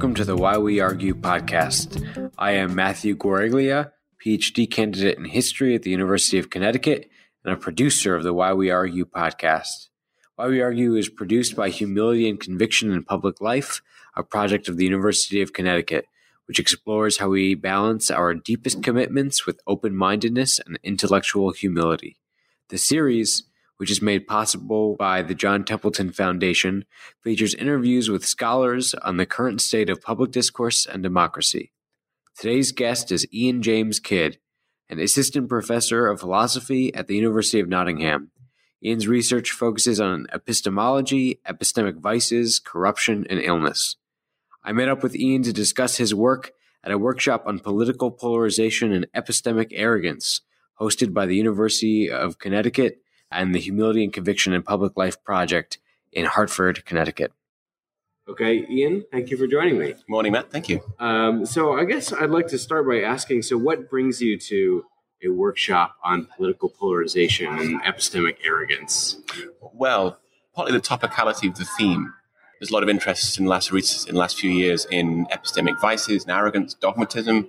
welcome to the Why We Argue podcast. I am Matthew Guariglia, PhD candidate in history at the University of Connecticut and a producer of the Why We Argue podcast. Why We Argue is produced by Humility and Conviction in Public Life, a project of the University of Connecticut, which explores how we balance our deepest commitments with open mindedness and intellectual humility. The series, which is made possible by the John Templeton Foundation, features interviews with scholars on the current state of public discourse and democracy. Today's guest is Ian James Kidd, an assistant professor of philosophy at the University of Nottingham. Ian's research focuses on epistemology, epistemic vices, corruption, and illness. I met up with Ian to discuss his work at a workshop on political polarization and epistemic arrogance, hosted by the University of Connecticut and the Humility and Conviction in Public Life Project in Hartford, Connecticut. Okay, Ian, thank you for joining me. Morning, Matt. Thank you. Um, so, I guess I'd like to start by asking so, what brings you to a workshop on political polarization and epistemic arrogance? Well, partly the topicality of the theme. There's a lot of interest in the last in the last few years in epistemic vices and arrogance, dogmatism.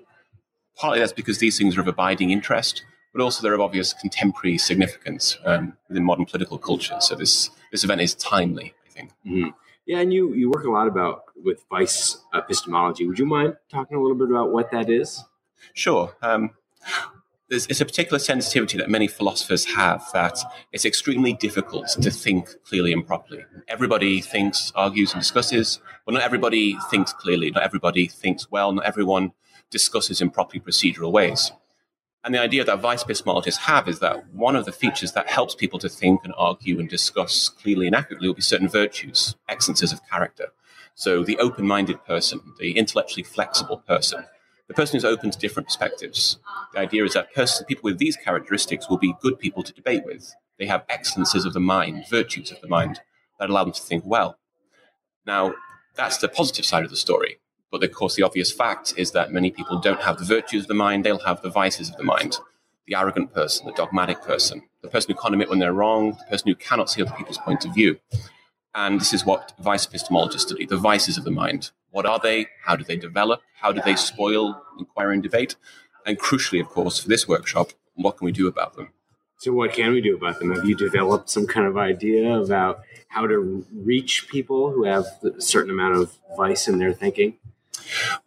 Partly that's because these things are of abiding interest, but also they're of obvious contemporary significance um, within modern political culture. So this this event is timely, I think. Mm-hmm. Yeah, and you you work a lot about with vice epistemology. Would you mind talking a little bit about what that is? Sure. Um, there's, it's a particular sensitivity that many philosophers have that it's extremely difficult to think clearly and properly. Everybody thinks, argues, and discusses, but not everybody thinks clearly. Not everybody thinks well. Not everyone discusses in properly procedural ways. And the idea that vice epistemologists have is that one of the features that helps people to think and argue and discuss clearly and accurately will be certain virtues, excellences of character. So the open minded person, the intellectually flexible person, the person who's open to different perspectives. The idea is that people with these characteristics will be good people to debate with. They have excellences of the mind, virtues of the mind that allow them to think well. Now, that's the positive side of the story. But of course, the obvious fact is that many people don't have the virtues of the mind, they'll have the vices of the mind. The arrogant person, the dogmatic person, the person who can't admit when they're wrong, the person who cannot see other people's point of view. And this is what vice epistemologists study the vices of the mind. What are they? How do they develop? How do they spoil inquiry and debate? And crucially, of course, for this workshop, what can we do about them? So, what can we do about them? Have you developed some kind of idea about how to reach people who have a certain amount of vice in their thinking?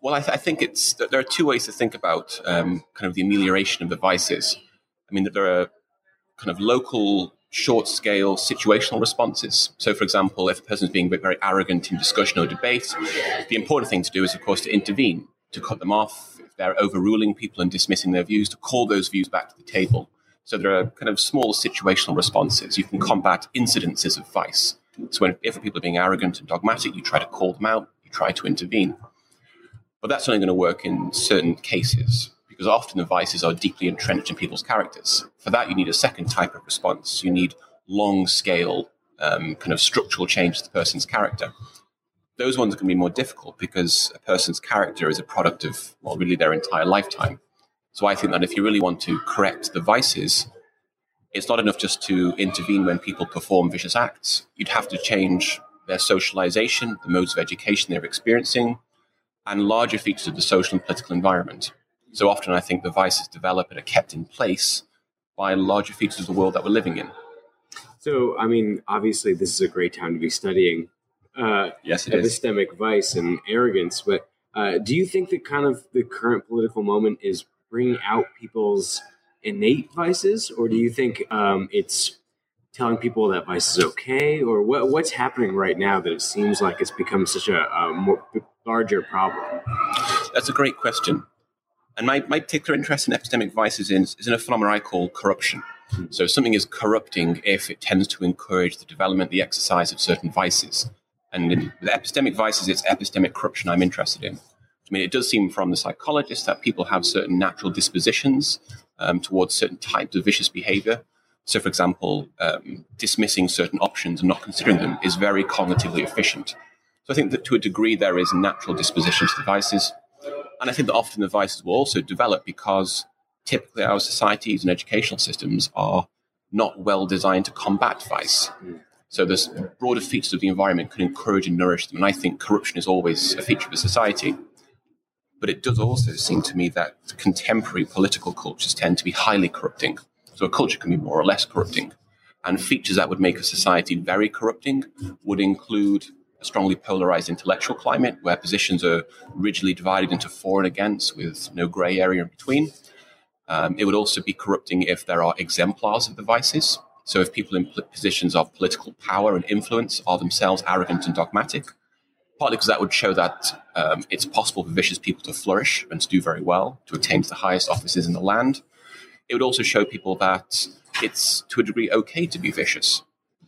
Well, I, th- I think it's there are two ways to think about um, kind of the amelioration of the vices. I mean, there are kind of local short scale situational responses. So, for example, if a person is being very arrogant in discussion or debate, the important thing to do is, of course, to intervene, to cut them off. If they're overruling people and dismissing their views, to call those views back to the table. So, there are kind of small situational responses. You can combat incidences of vice. So, when, if people are being arrogant and dogmatic, you try to call them out, you try to intervene. But that's only going to work in certain cases because often the vices are deeply entrenched in people's characters. For that, you need a second type of response. You need long scale, um, kind of structural change to the person's character. Those ones are going to be more difficult because a person's character is a product of, well, really their entire lifetime. So I think that if you really want to correct the vices, it's not enough just to intervene when people perform vicious acts. You'd have to change their socialization, the modes of education they're experiencing, and larger features of the social and political environment. So often I think the vices develop and are kept in place by larger features of the world that we're living in. So, I mean, obviously, this is a great time to be studying uh, yes, epistemic is. vice and arrogance. But uh, do you think that kind of the current political moment is bringing out people's innate vices, or do you think um, it's telling people that vice is okay, or what, what's happening right now that it seems like it's become such a, a more larger problem? That's a great question. And my, my particular interest in epistemic vices is, is in a phenomenon I call corruption. So something is corrupting if it tends to encourage the development, the exercise of certain vices. And in the epistemic vices, it's epistemic corruption I'm interested in. I mean, it does seem from the psychologists that people have certain natural dispositions um, towards certain types of vicious behavior. So, for example, um, dismissing certain options and not considering them is very cognitively efficient. So, I think that to a degree there is a natural disposition to the vices. And I think that often the vices will also develop because typically our societies and educational systems are not well designed to combat vice. So there's broader features of the environment can encourage and nourish them. And I think corruption is always a feature of a society. But it does also seem to me that contemporary political cultures tend to be highly corrupting. So a culture can be more or less corrupting. And features that would make a society very corrupting would include strongly polarized intellectual climate where positions are rigidly divided into for and against with no gray area in between. Um, it would also be corrupting if there are exemplars of the vices. So if people in positions of political power and influence are themselves arrogant and dogmatic, partly because that would show that um, it's possible for vicious people to flourish and to do very well, to attain to the highest offices in the land. It would also show people that it's to a degree okay to be vicious.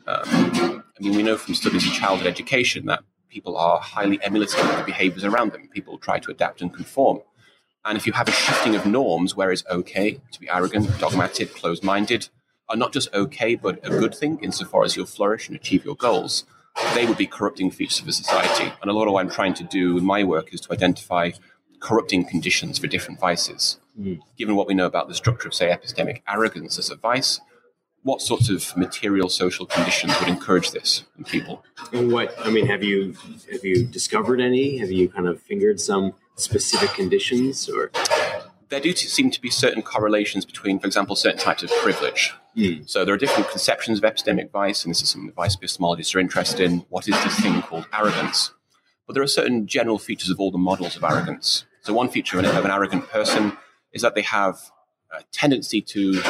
Um, I mean, we know from studies in childhood education that people are highly emulative of the behaviors around them. People try to adapt and conform. And if you have a shifting of norms where it's okay to be arrogant, dogmatic, closed minded, are not just okay, but a good thing insofar as you'll flourish and achieve your goals, they would be corrupting features of a society. And a lot of what I'm trying to do in my work is to identify corrupting conditions for different vices. Mm. Given what we know about the structure of, say, epistemic arrogance as a vice, what sorts of material social conditions would encourage this in people? And what I mean, have you have you discovered any? Have you kind of fingered some specific conditions, or there do seem to be certain correlations between, for example, certain types of privilege. Mm. So there are different conceptions of epistemic vice, and this is something that vice epistemologists are interested in. What is this thing called arrogance? But there are certain general features of all the models of arrogance. So one feature of an arrogant person is that they have a tendency to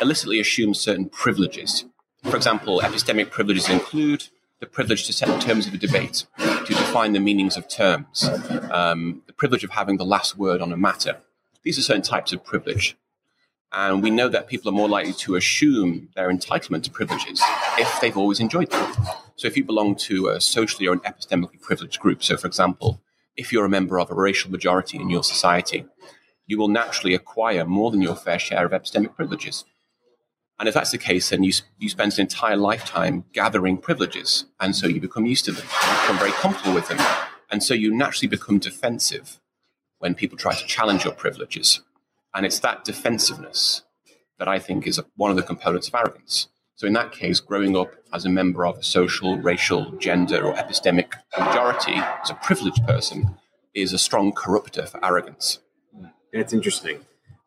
illicitly assume certain privileges. For example, epistemic privileges include the privilege to set the terms of a debate, to define the meanings of terms, um, the privilege of having the last word on a matter. These are certain types of privilege. And we know that people are more likely to assume their entitlement to privileges if they've always enjoyed them. So if you belong to a socially or an epistemically privileged group, so for example, if you're a member of a racial majority in your society, you will naturally acquire more than your fair share of epistemic privileges. And if that's the case, then you, you spend an entire lifetime gathering privileges. And so you become used to them, you become very comfortable with them. And so you naturally become defensive when people try to challenge your privileges. And it's that defensiveness that I think is one of the components of arrogance. So, in that case, growing up as a member of a social, racial, gender, or epistemic majority as a privileged person is a strong corruptor for arrogance. Hmm. That's interesting.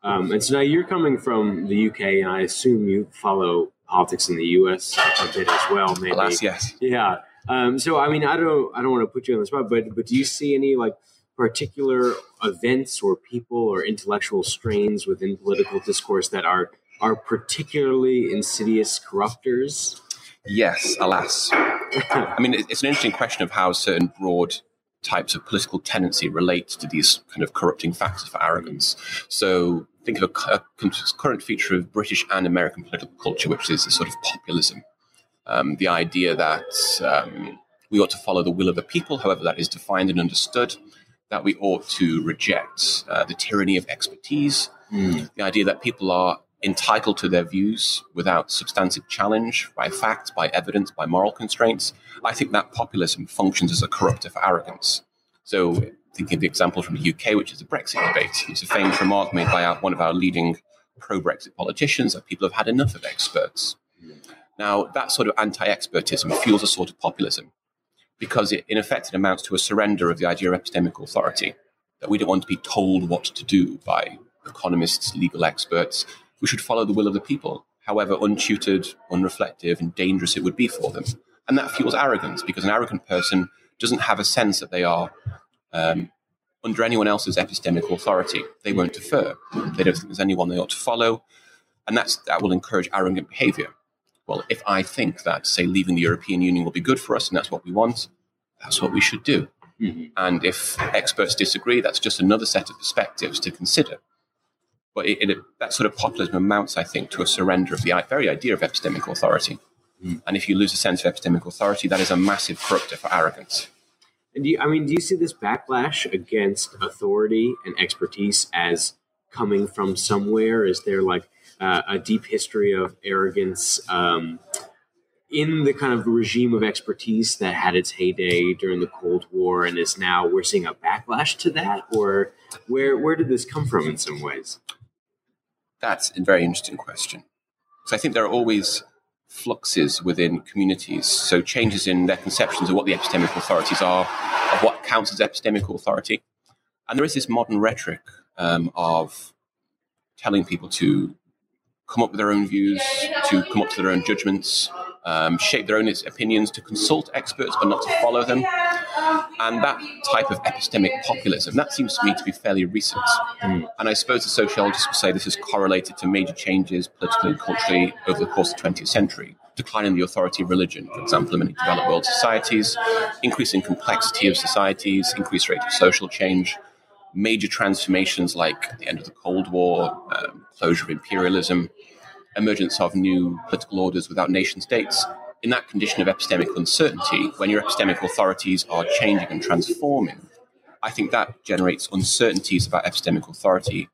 Um, and so now you're coming from the UK, and I assume you follow politics in the US a bit as well. Maybe. Alas, yes. Yeah. Um, so I mean, I don't, I don't want to put you on the spot, but but do you see any like particular events or people or intellectual strains within political discourse that are are particularly insidious corruptors? Yes, alas. I mean, it's an interesting question of how certain broad types of political tendency relate to these kind of corrupting factors for arrogance. So think of a, a current feature of British and American political culture, which is a sort of populism. Um, the idea that um, we ought to follow the will of the people, however that is defined and understood, that we ought to reject uh, the tyranny of expertise, mm. the idea that people are entitled to their views without substantive challenge by facts, by evidence, by moral constraints. I think that populism functions as a corruptor for arrogance. So, thinking of the example from the UK, which is the Brexit debate, it's a famous remark made by our, one of our leading pro Brexit politicians that people have had enough of experts. Now, that sort of anti expertism fuels a sort of populism because it, in effect, it amounts to a surrender of the idea of epistemic authority, that we don't want to be told what to do by economists, legal experts. We should follow the will of the people, however untutored, unreflective, and dangerous it would be for them. And that fuels arrogance, because an arrogant person doesn't have a sense that they are um, under anyone else's epistemic authority. They won't defer. They don't think there's anyone they ought to follow. And that's, that will encourage arrogant behavior well, if I think that, say, leaving the European Union will be good for us and that's what we want, that's what we should do. Mm-hmm. And if experts disagree, that's just another set of perspectives to consider. But it, it, that sort of populism amounts, I think, to a surrender of the very idea of epistemic authority. Mm. And if you lose a sense of epistemic authority, that is a massive corruptor for arrogance. And do you, I mean, do you see this backlash against authority and expertise as coming from somewhere? Is there like uh, a deep history of arrogance um, in the kind of regime of expertise that had its heyday during the Cold War and is now we're seeing a backlash to that, or where where did this come from in some ways? That's a very interesting question. So I think there are always fluxes within communities. So changes in their conceptions of what the epistemic authorities are, of what counts as epistemic authority. And there is this modern rhetoric um, of telling people to come up with their own views, to come up to their own judgments, um, shape their own opinions, to consult experts but not to follow them. And that type of epistemic populism, that seems to me to be fairly recent. Mm. And I suppose the sociologists would say this is correlated to major changes politically and culturally over the course of the 20th century. Decline in the authority of religion, for example, in many developed world societies, increasing complexity of societies, increased rate of social change, major transformations like the end of the Cold War, um, closure of imperialism, emergence of new political orders without nation states. In that condition of epistemic uncertainty, when your epistemic authorities are changing and transforming, I think that generates uncertainties about epistemic authority,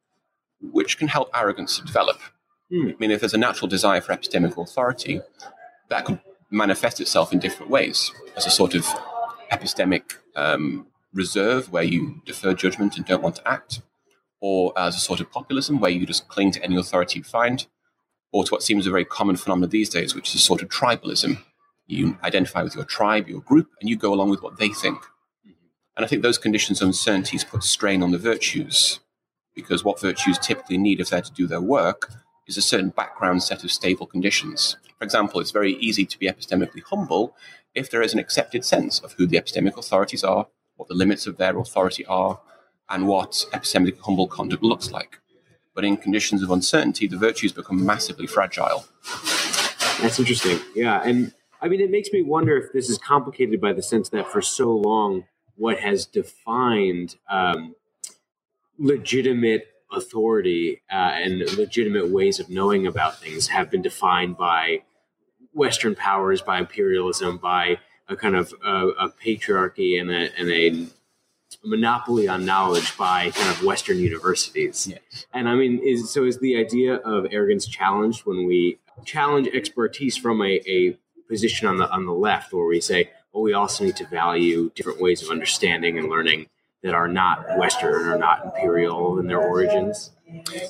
which can help arrogance to develop. Hmm. I mean, if there's a natural desire for epistemic authority, that could manifest itself in different ways as a sort of epistemic um, reserve where you defer judgment and don't want to act, or as a sort of populism where you just cling to any authority you find, or to what seems a very common phenomenon these days, which is a sort of tribalism. You identify with your tribe, your group, and you go along with what they think. And I think those conditions of uncertainties put strain on the virtues, because what virtues typically need if they're to do their work is a certain background set of stable conditions. For example, it's very easy to be epistemically humble if there is an accepted sense of who the epistemic authorities are, what the limits of their authority are, and what epistemically humble conduct looks like. But in conditions of uncertainty, the virtues become massively fragile. That's interesting. Yeah. And I mean, it makes me wonder if this is complicated by the sense that for so long, what has defined um, legitimate authority uh, and legitimate ways of knowing about things have been defined by Western powers, by imperialism, by a kind of uh, a patriarchy and a, and a monopoly on knowledge by kind of Western universities. Yes. And I mean, is so is the idea of arrogance challenged when we challenge expertise from a, a position on the on the left, where we say, well, we also need to value different ways of understanding and learning that are not Western or not imperial in their origins.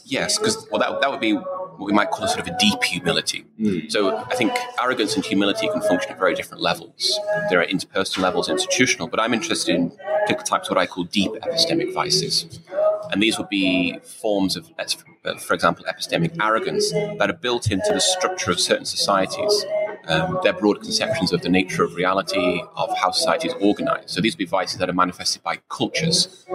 Yes, because well, that, that would be what we might call a sort of a deep humility. Mm. So I think arrogance and humility can function at very different levels. There are interpersonal levels, institutional, but I'm interested in particular types, of what I call deep epistemic vices. And these would be forms of, for example, epistemic arrogance that are built into the structure of certain societies. Um, their broad conceptions of the nature of reality, of how society is organized. So these would be vices that are manifested by cultures.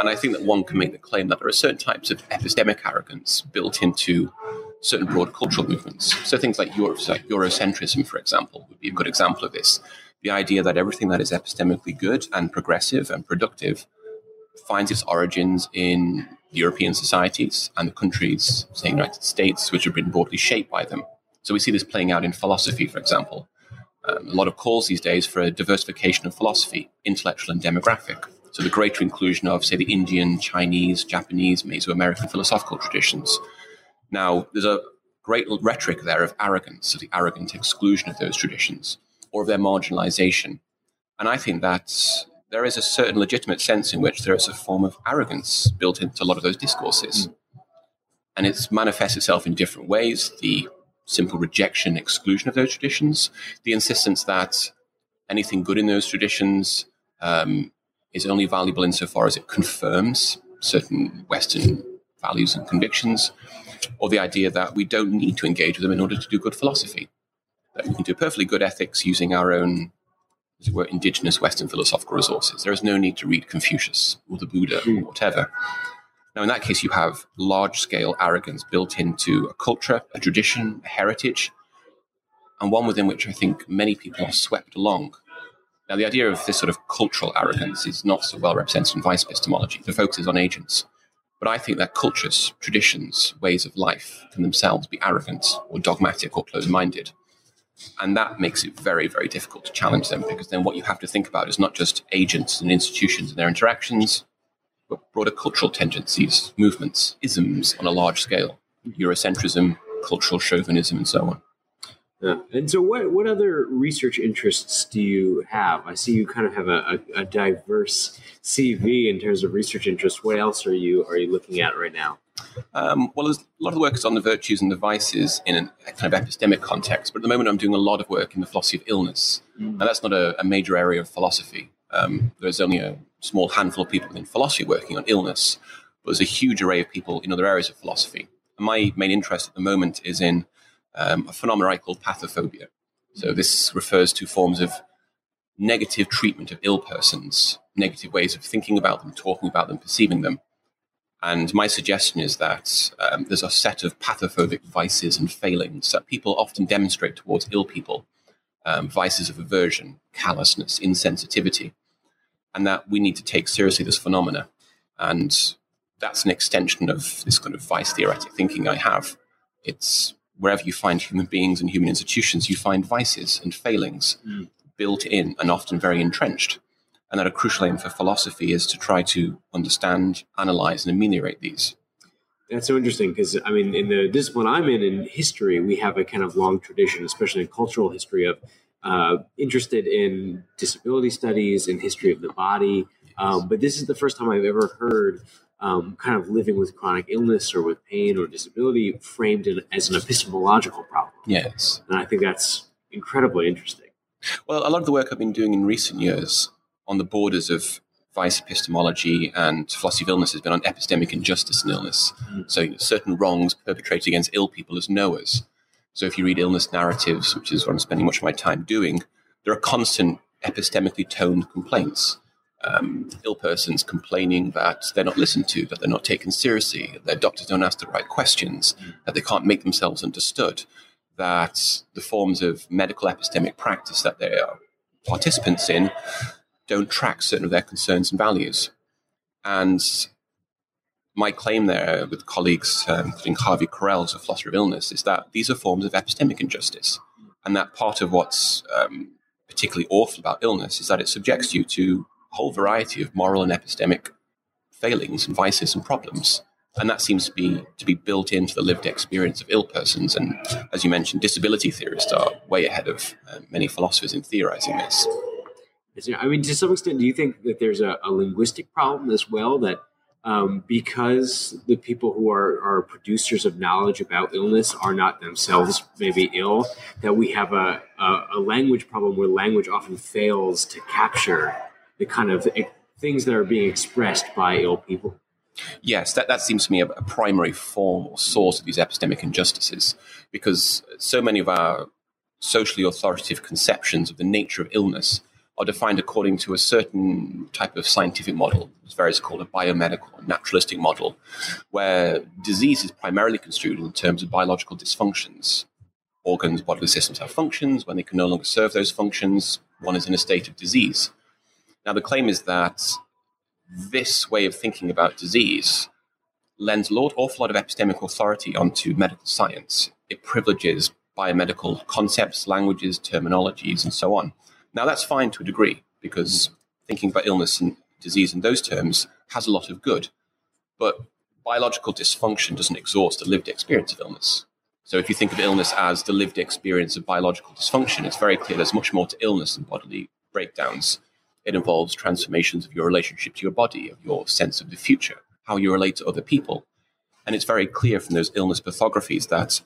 And I think that one can make the claim that there are certain types of epistemic arrogance built into certain broad cultural movements. So things like, Euro, like Eurocentrism, for example, would be a good example of this. The idea that everything that is epistemically good and progressive and productive finds its origins in European societies and the countries, say, the United States, which have been broadly shaped by them. So we see this playing out in philosophy, for example. Um, a lot of calls these days for a diversification of philosophy, intellectual and demographic. So the greater inclusion of, say, the Indian, Chinese, Japanese, Mesoamerican philosophical traditions, now, there's a great rhetoric there of arrogance, of the arrogant exclusion of those traditions, or of their marginalization. And I think that there is a certain legitimate sense in which there is a form of arrogance built into a lot of those discourses. Mm. And it manifests itself in different ways the simple rejection, exclusion of those traditions, the insistence that anything good in those traditions um, is only valuable insofar as it confirms certain Western values and convictions, or the idea that we don't need to engage with them in order to do good philosophy. That we can do perfectly good ethics using our own, as it were, indigenous Western philosophical resources. There is no need to read Confucius or the Buddha or hmm. whatever. Now, in that case, you have large scale arrogance built into a culture, a tradition, a heritage, and one within which I think many people are swept along. Now, the idea of this sort of cultural arrogance is not so well represented in vice epistemology. The focus is on agents. But I think that cultures, traditions, ways of life can themselves be arrogant or dogmatic or closed minded. And that makes it very, very difficult to challenge them because then what you have to think about is not just agents and institutions and their interactions, but broader cultural tendencies, movements, isms on a large scale, Eurocentrism, cultural chauvinism, and so on. Yeah. And so, what what other research interests do you have? I see you kind of have a, a, a, diverse CV in terms of research interests. What else are you are you looking at right now? Um, well, a lot of the work is on the virtues and the vices in a kind of epistemic context, but at the moment I'm doing a lot of work in the philosophy of illness. Mm. Now, that's not a, a, major area of philosophy. Um, there's only a small handful of people within philosophy working on illness, but there's a huge array of people in other areas of philosophy. And my main interest at the moment is in um, a phenomenon I call pathophobia. So this refers to forms of negative treatment of ill persons, negative ways of thinking about them, talking about them, perceiving them. And my suggestion is that um, there's a set of pathophobic vices and failings that people often demonstrate towards ill people um, vices of aversion, callousness, insensitivity, and that we need to take seriously this phenomena. And that's an extension of this kind of vice theoretic thinking I have. It's wherever you find human beings and human institutions, you find vices and failings mm. built in and often very entrenched and that a crucial aim for philosophy is to try to understand, analyze, and ameliorate these. That's so interesting because, I mean, in the discipline I'm in, in history, we have a kind of long tradition, especially in cultural history, of uh, interested in disability studies and history of the body. Um, but this is the first time I've ever heard um, kind of living with chronic illness or with pain or disability framed in, as an epistemological problem. Yes. And I think that's incredibly interesting. Well, a lot of the work I've been doing in recent years on the borders of vice epistemology and philosophy of illness has been on epistemic injustice and illness. Mm. So you know, certain wrongs perpetrated against ill people as knowers. So if you read illness narratives, which is what I'm spending much of my time doing, there are constant epistemically toned complaints. Um, ill persons complaining that they're not listened to, that they're not taken seriously, that their doctors don't ask the right questions, mm. that they can't make themselves understood, that the forms of medical epistemic practice that they are participants in don't track certain of their concerns and values. And my claim there with colleagues, um, including Havi Carel, who's a philosopher of illness, is that these are forms of epistemic injustice. And that part of what's um, particularly awful about illness is that it subjects you to whole variety of moral and epistemic failings and vices and problems. And that seems to be to be built into the lived experience of ill persons. And as you mentioned, disability theorists are way ahead of uh, many philosophers in theorizing this. I mean, to some extent, do you think that there's a, a linguistic problem as well that um, because the people who are, are producers of knowledge about illness are not themselves maybe ill, that we have a, a, a language problem where language often fails to capture the kind of things that are being expressed by ill people? Yes, that, that seems to me a, a primary form or source of these epistemic injustices, because so many of our socially authoritative conceptions of the nature of illness are defined according to a certain type of scientific model. It's various called a biomedical, or naturalistic model, where disease is primarily construed in terms of biological dysfunctions. Organs, bodily systems have functions. When they can no longer serve those functions, one is in a state of disease. Now, the claim is that this way of thinking about disease lends an awful lot of epistemic authority onto medical science. It privileges biomedical concepts, languages, terminologies, and so on. Now, that's fine to a degree because thinking about illness and disease in those terms has a lot of good. But biological dysfunction doesn't exhaust the lived experience of illness. So, if you think of illness as the lived experience of biological dysfunction, it's very clear there's much more to illness than bodily breakdowns. It involves transformations of your relationship to your body, of your sense of the future, how you relate to other people. And it's very clear from those illness pathographies that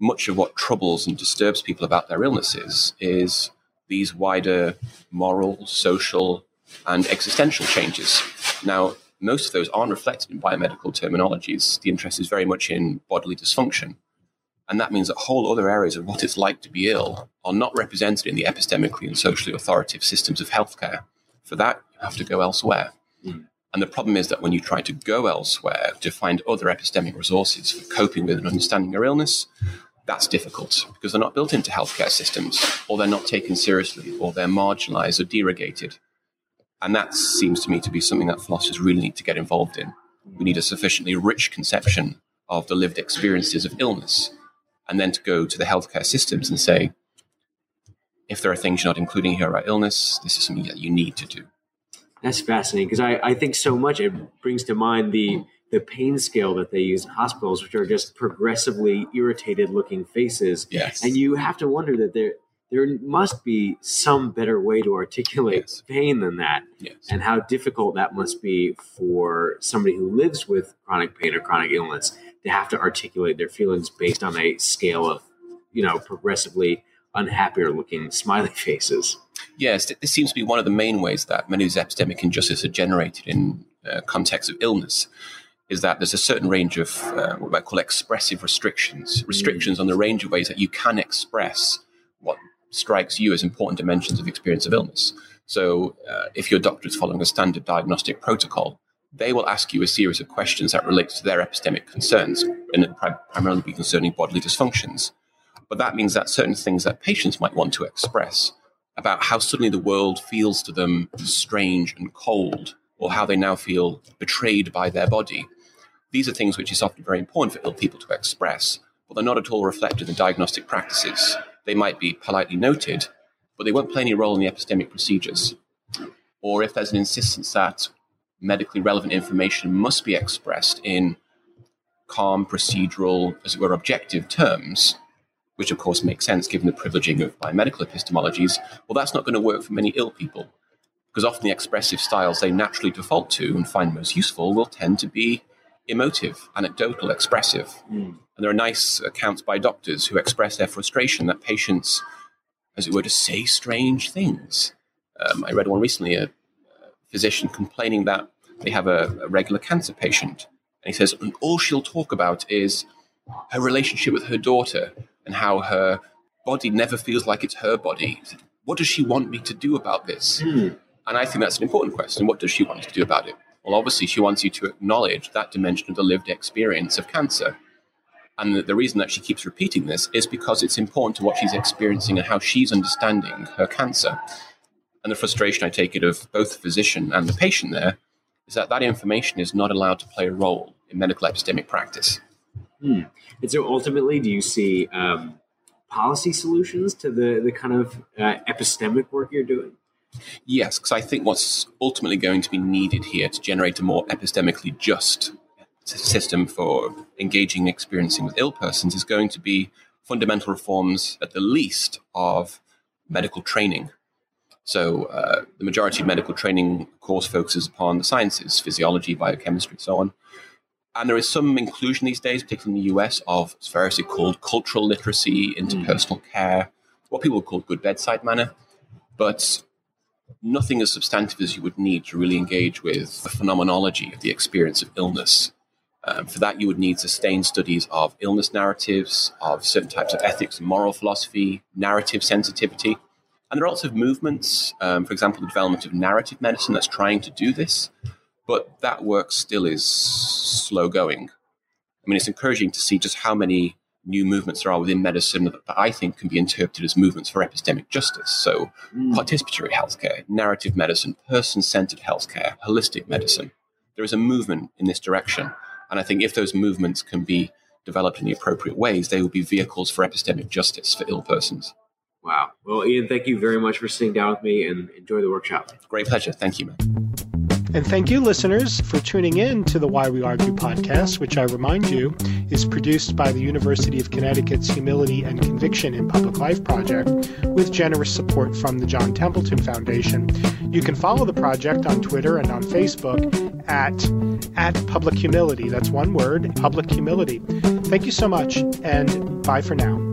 much of what troubles and disturbs people about their illnesses is these wider moral, social, and existential changes. Now, most of those aren't reflected in biomedical terminologies. The interest is very much in bodily dysfunction. And that means that whole other areas of what it's like to be ill are not represented in the epistemically and socially authoritative systems of healthcare. For that, you have to go elsewhere. Mm. And the problem is that when you try to go elsewhere to find other epistemic resources for coping with and understanding your illness, that's difficult because they're not built into healthcare systems, or they're not taken seriously, or they're marginalized or derogated. And that seems to me to be something that philosophers really need to get involved in. We need a sufficiently rich conception of the lived experiences of illness, and then to go to the healthcare systems and say, if there are things you're not including here about illness, this is something that you need to do. That's fascinating because I, I think so much it brings to mind the the pain scale that they use in hospitals, which are just progressively irritated looking faces. Yes. And you have to wonder that there there must be some better way to articulate Yes. pain than that, Yes. and how difficult that must be for somebody who lives with chronic pain or chronic illness to have to articulate their feelings based on a scale of, you know, progressively unhappier looking smiley faces. Yes, this seems to be one of the main ways that many of these epistemic injustices are generated in uh, context of illness. Is that there's a certain range of uh, what I call expressive restrictions, restrictions on the range of ways that you can express what strikes you as important dimensions of experience of illness. So, uh, if your doctor is following a standard diagnostic protocol, they will ask you a series of questions that relate to their epistemic concerns, and it primarily be concerning bodily dysfunctions. But that means that certain things that patients might want to express about how suddenly the world feels to them strange and cold, or how they now feel betrayed by their body. These are things which is often very important for ill people to express, but they're not at all reflected in diagnostic practices. They might be politely noted, but they won't play any role in the epistemic procedures. Or if there's an insistence that medically relevant information must be expressed in calm, procedural, as it were, objective terms, which of course makes sense given the privileging of biomedical epistemologies, well, that's not going to work for many ill people. Because often the expressive styles they naturally default to and find most useful will tend to be emotive, anecdotal, expressive. And there are nice accounts by doctors who express their frustration that patients, as it were, to say strange things. Um, I read one recently, a physician complaining that they have a, a regular cancer patient. And he says, and all she'll talk about is her relationship with her daughter and how her body never feels like it's her body. What does she want me to do about this? Hmm. And I think that's an important question. What does she want to do about it? Well, obviously, she wants you to acknowledge that dimension of the lived experience of cancer. And the reason that she keeps repeating this is because it's important to what she's experiencing and how she's understanding her cancer. And the frustration, I take it, of both the physician and the patient there is that that information is not allowed to play a role in medical epistemic practice. And so ultimately, do you see um, policy solutions to the, the kind of uh, epistemic work you're doing? Yes, because I think what's ultimately going to be needed here to generate a more epistemically just system for engaging and experiencing with ill persons is going to be fundamental reforms, at the least, of medical training. So, uh, the majority of medical training, course, focuses upon the sciences, physiology, biochemistry, and so on. And there is some inclusion these days, particularly in the US, of variously called cultural literacy, interpersonal care, what people call good bedside manner. But nothing as substantive as you would need to really engage with the phenomenology of the experience of illness. Um, for that, you would need sustained studies of illness narratives, of certain types of ethics and moral philosophy, narrative sensitivity. And there are lots of movements, um, for example, the development of narrative medicine that's trying to do this, but that work still is slow going. I mean, it's encouraging to see just how many new movements there are within medicine that I think can be interpreted as movements for epistemic justice. So, participatory healthcare, narrative medicine, person centered healthcare, holistic medicine. There is a movement in this direction. And I think if those movements can be developed in the appropriate ways, they will be vehicles for epistemic justice for ill persons. Wow. Well, Ian, thank you very much for sitting down with me and enjoy the workshop. Great pleasure. Thank you, man. And thank you, listeners, for tuning in to the Why We Argue podcast, which I remind you is produced by the University of Connecticut's Humility and Conviction in Public Life Project with generous support from the John Templeton Foundation. You can follow the project on Twitter and on Facebook at, at Public Humility. That's one word, Public Humility. Thank you so much, and bye for now.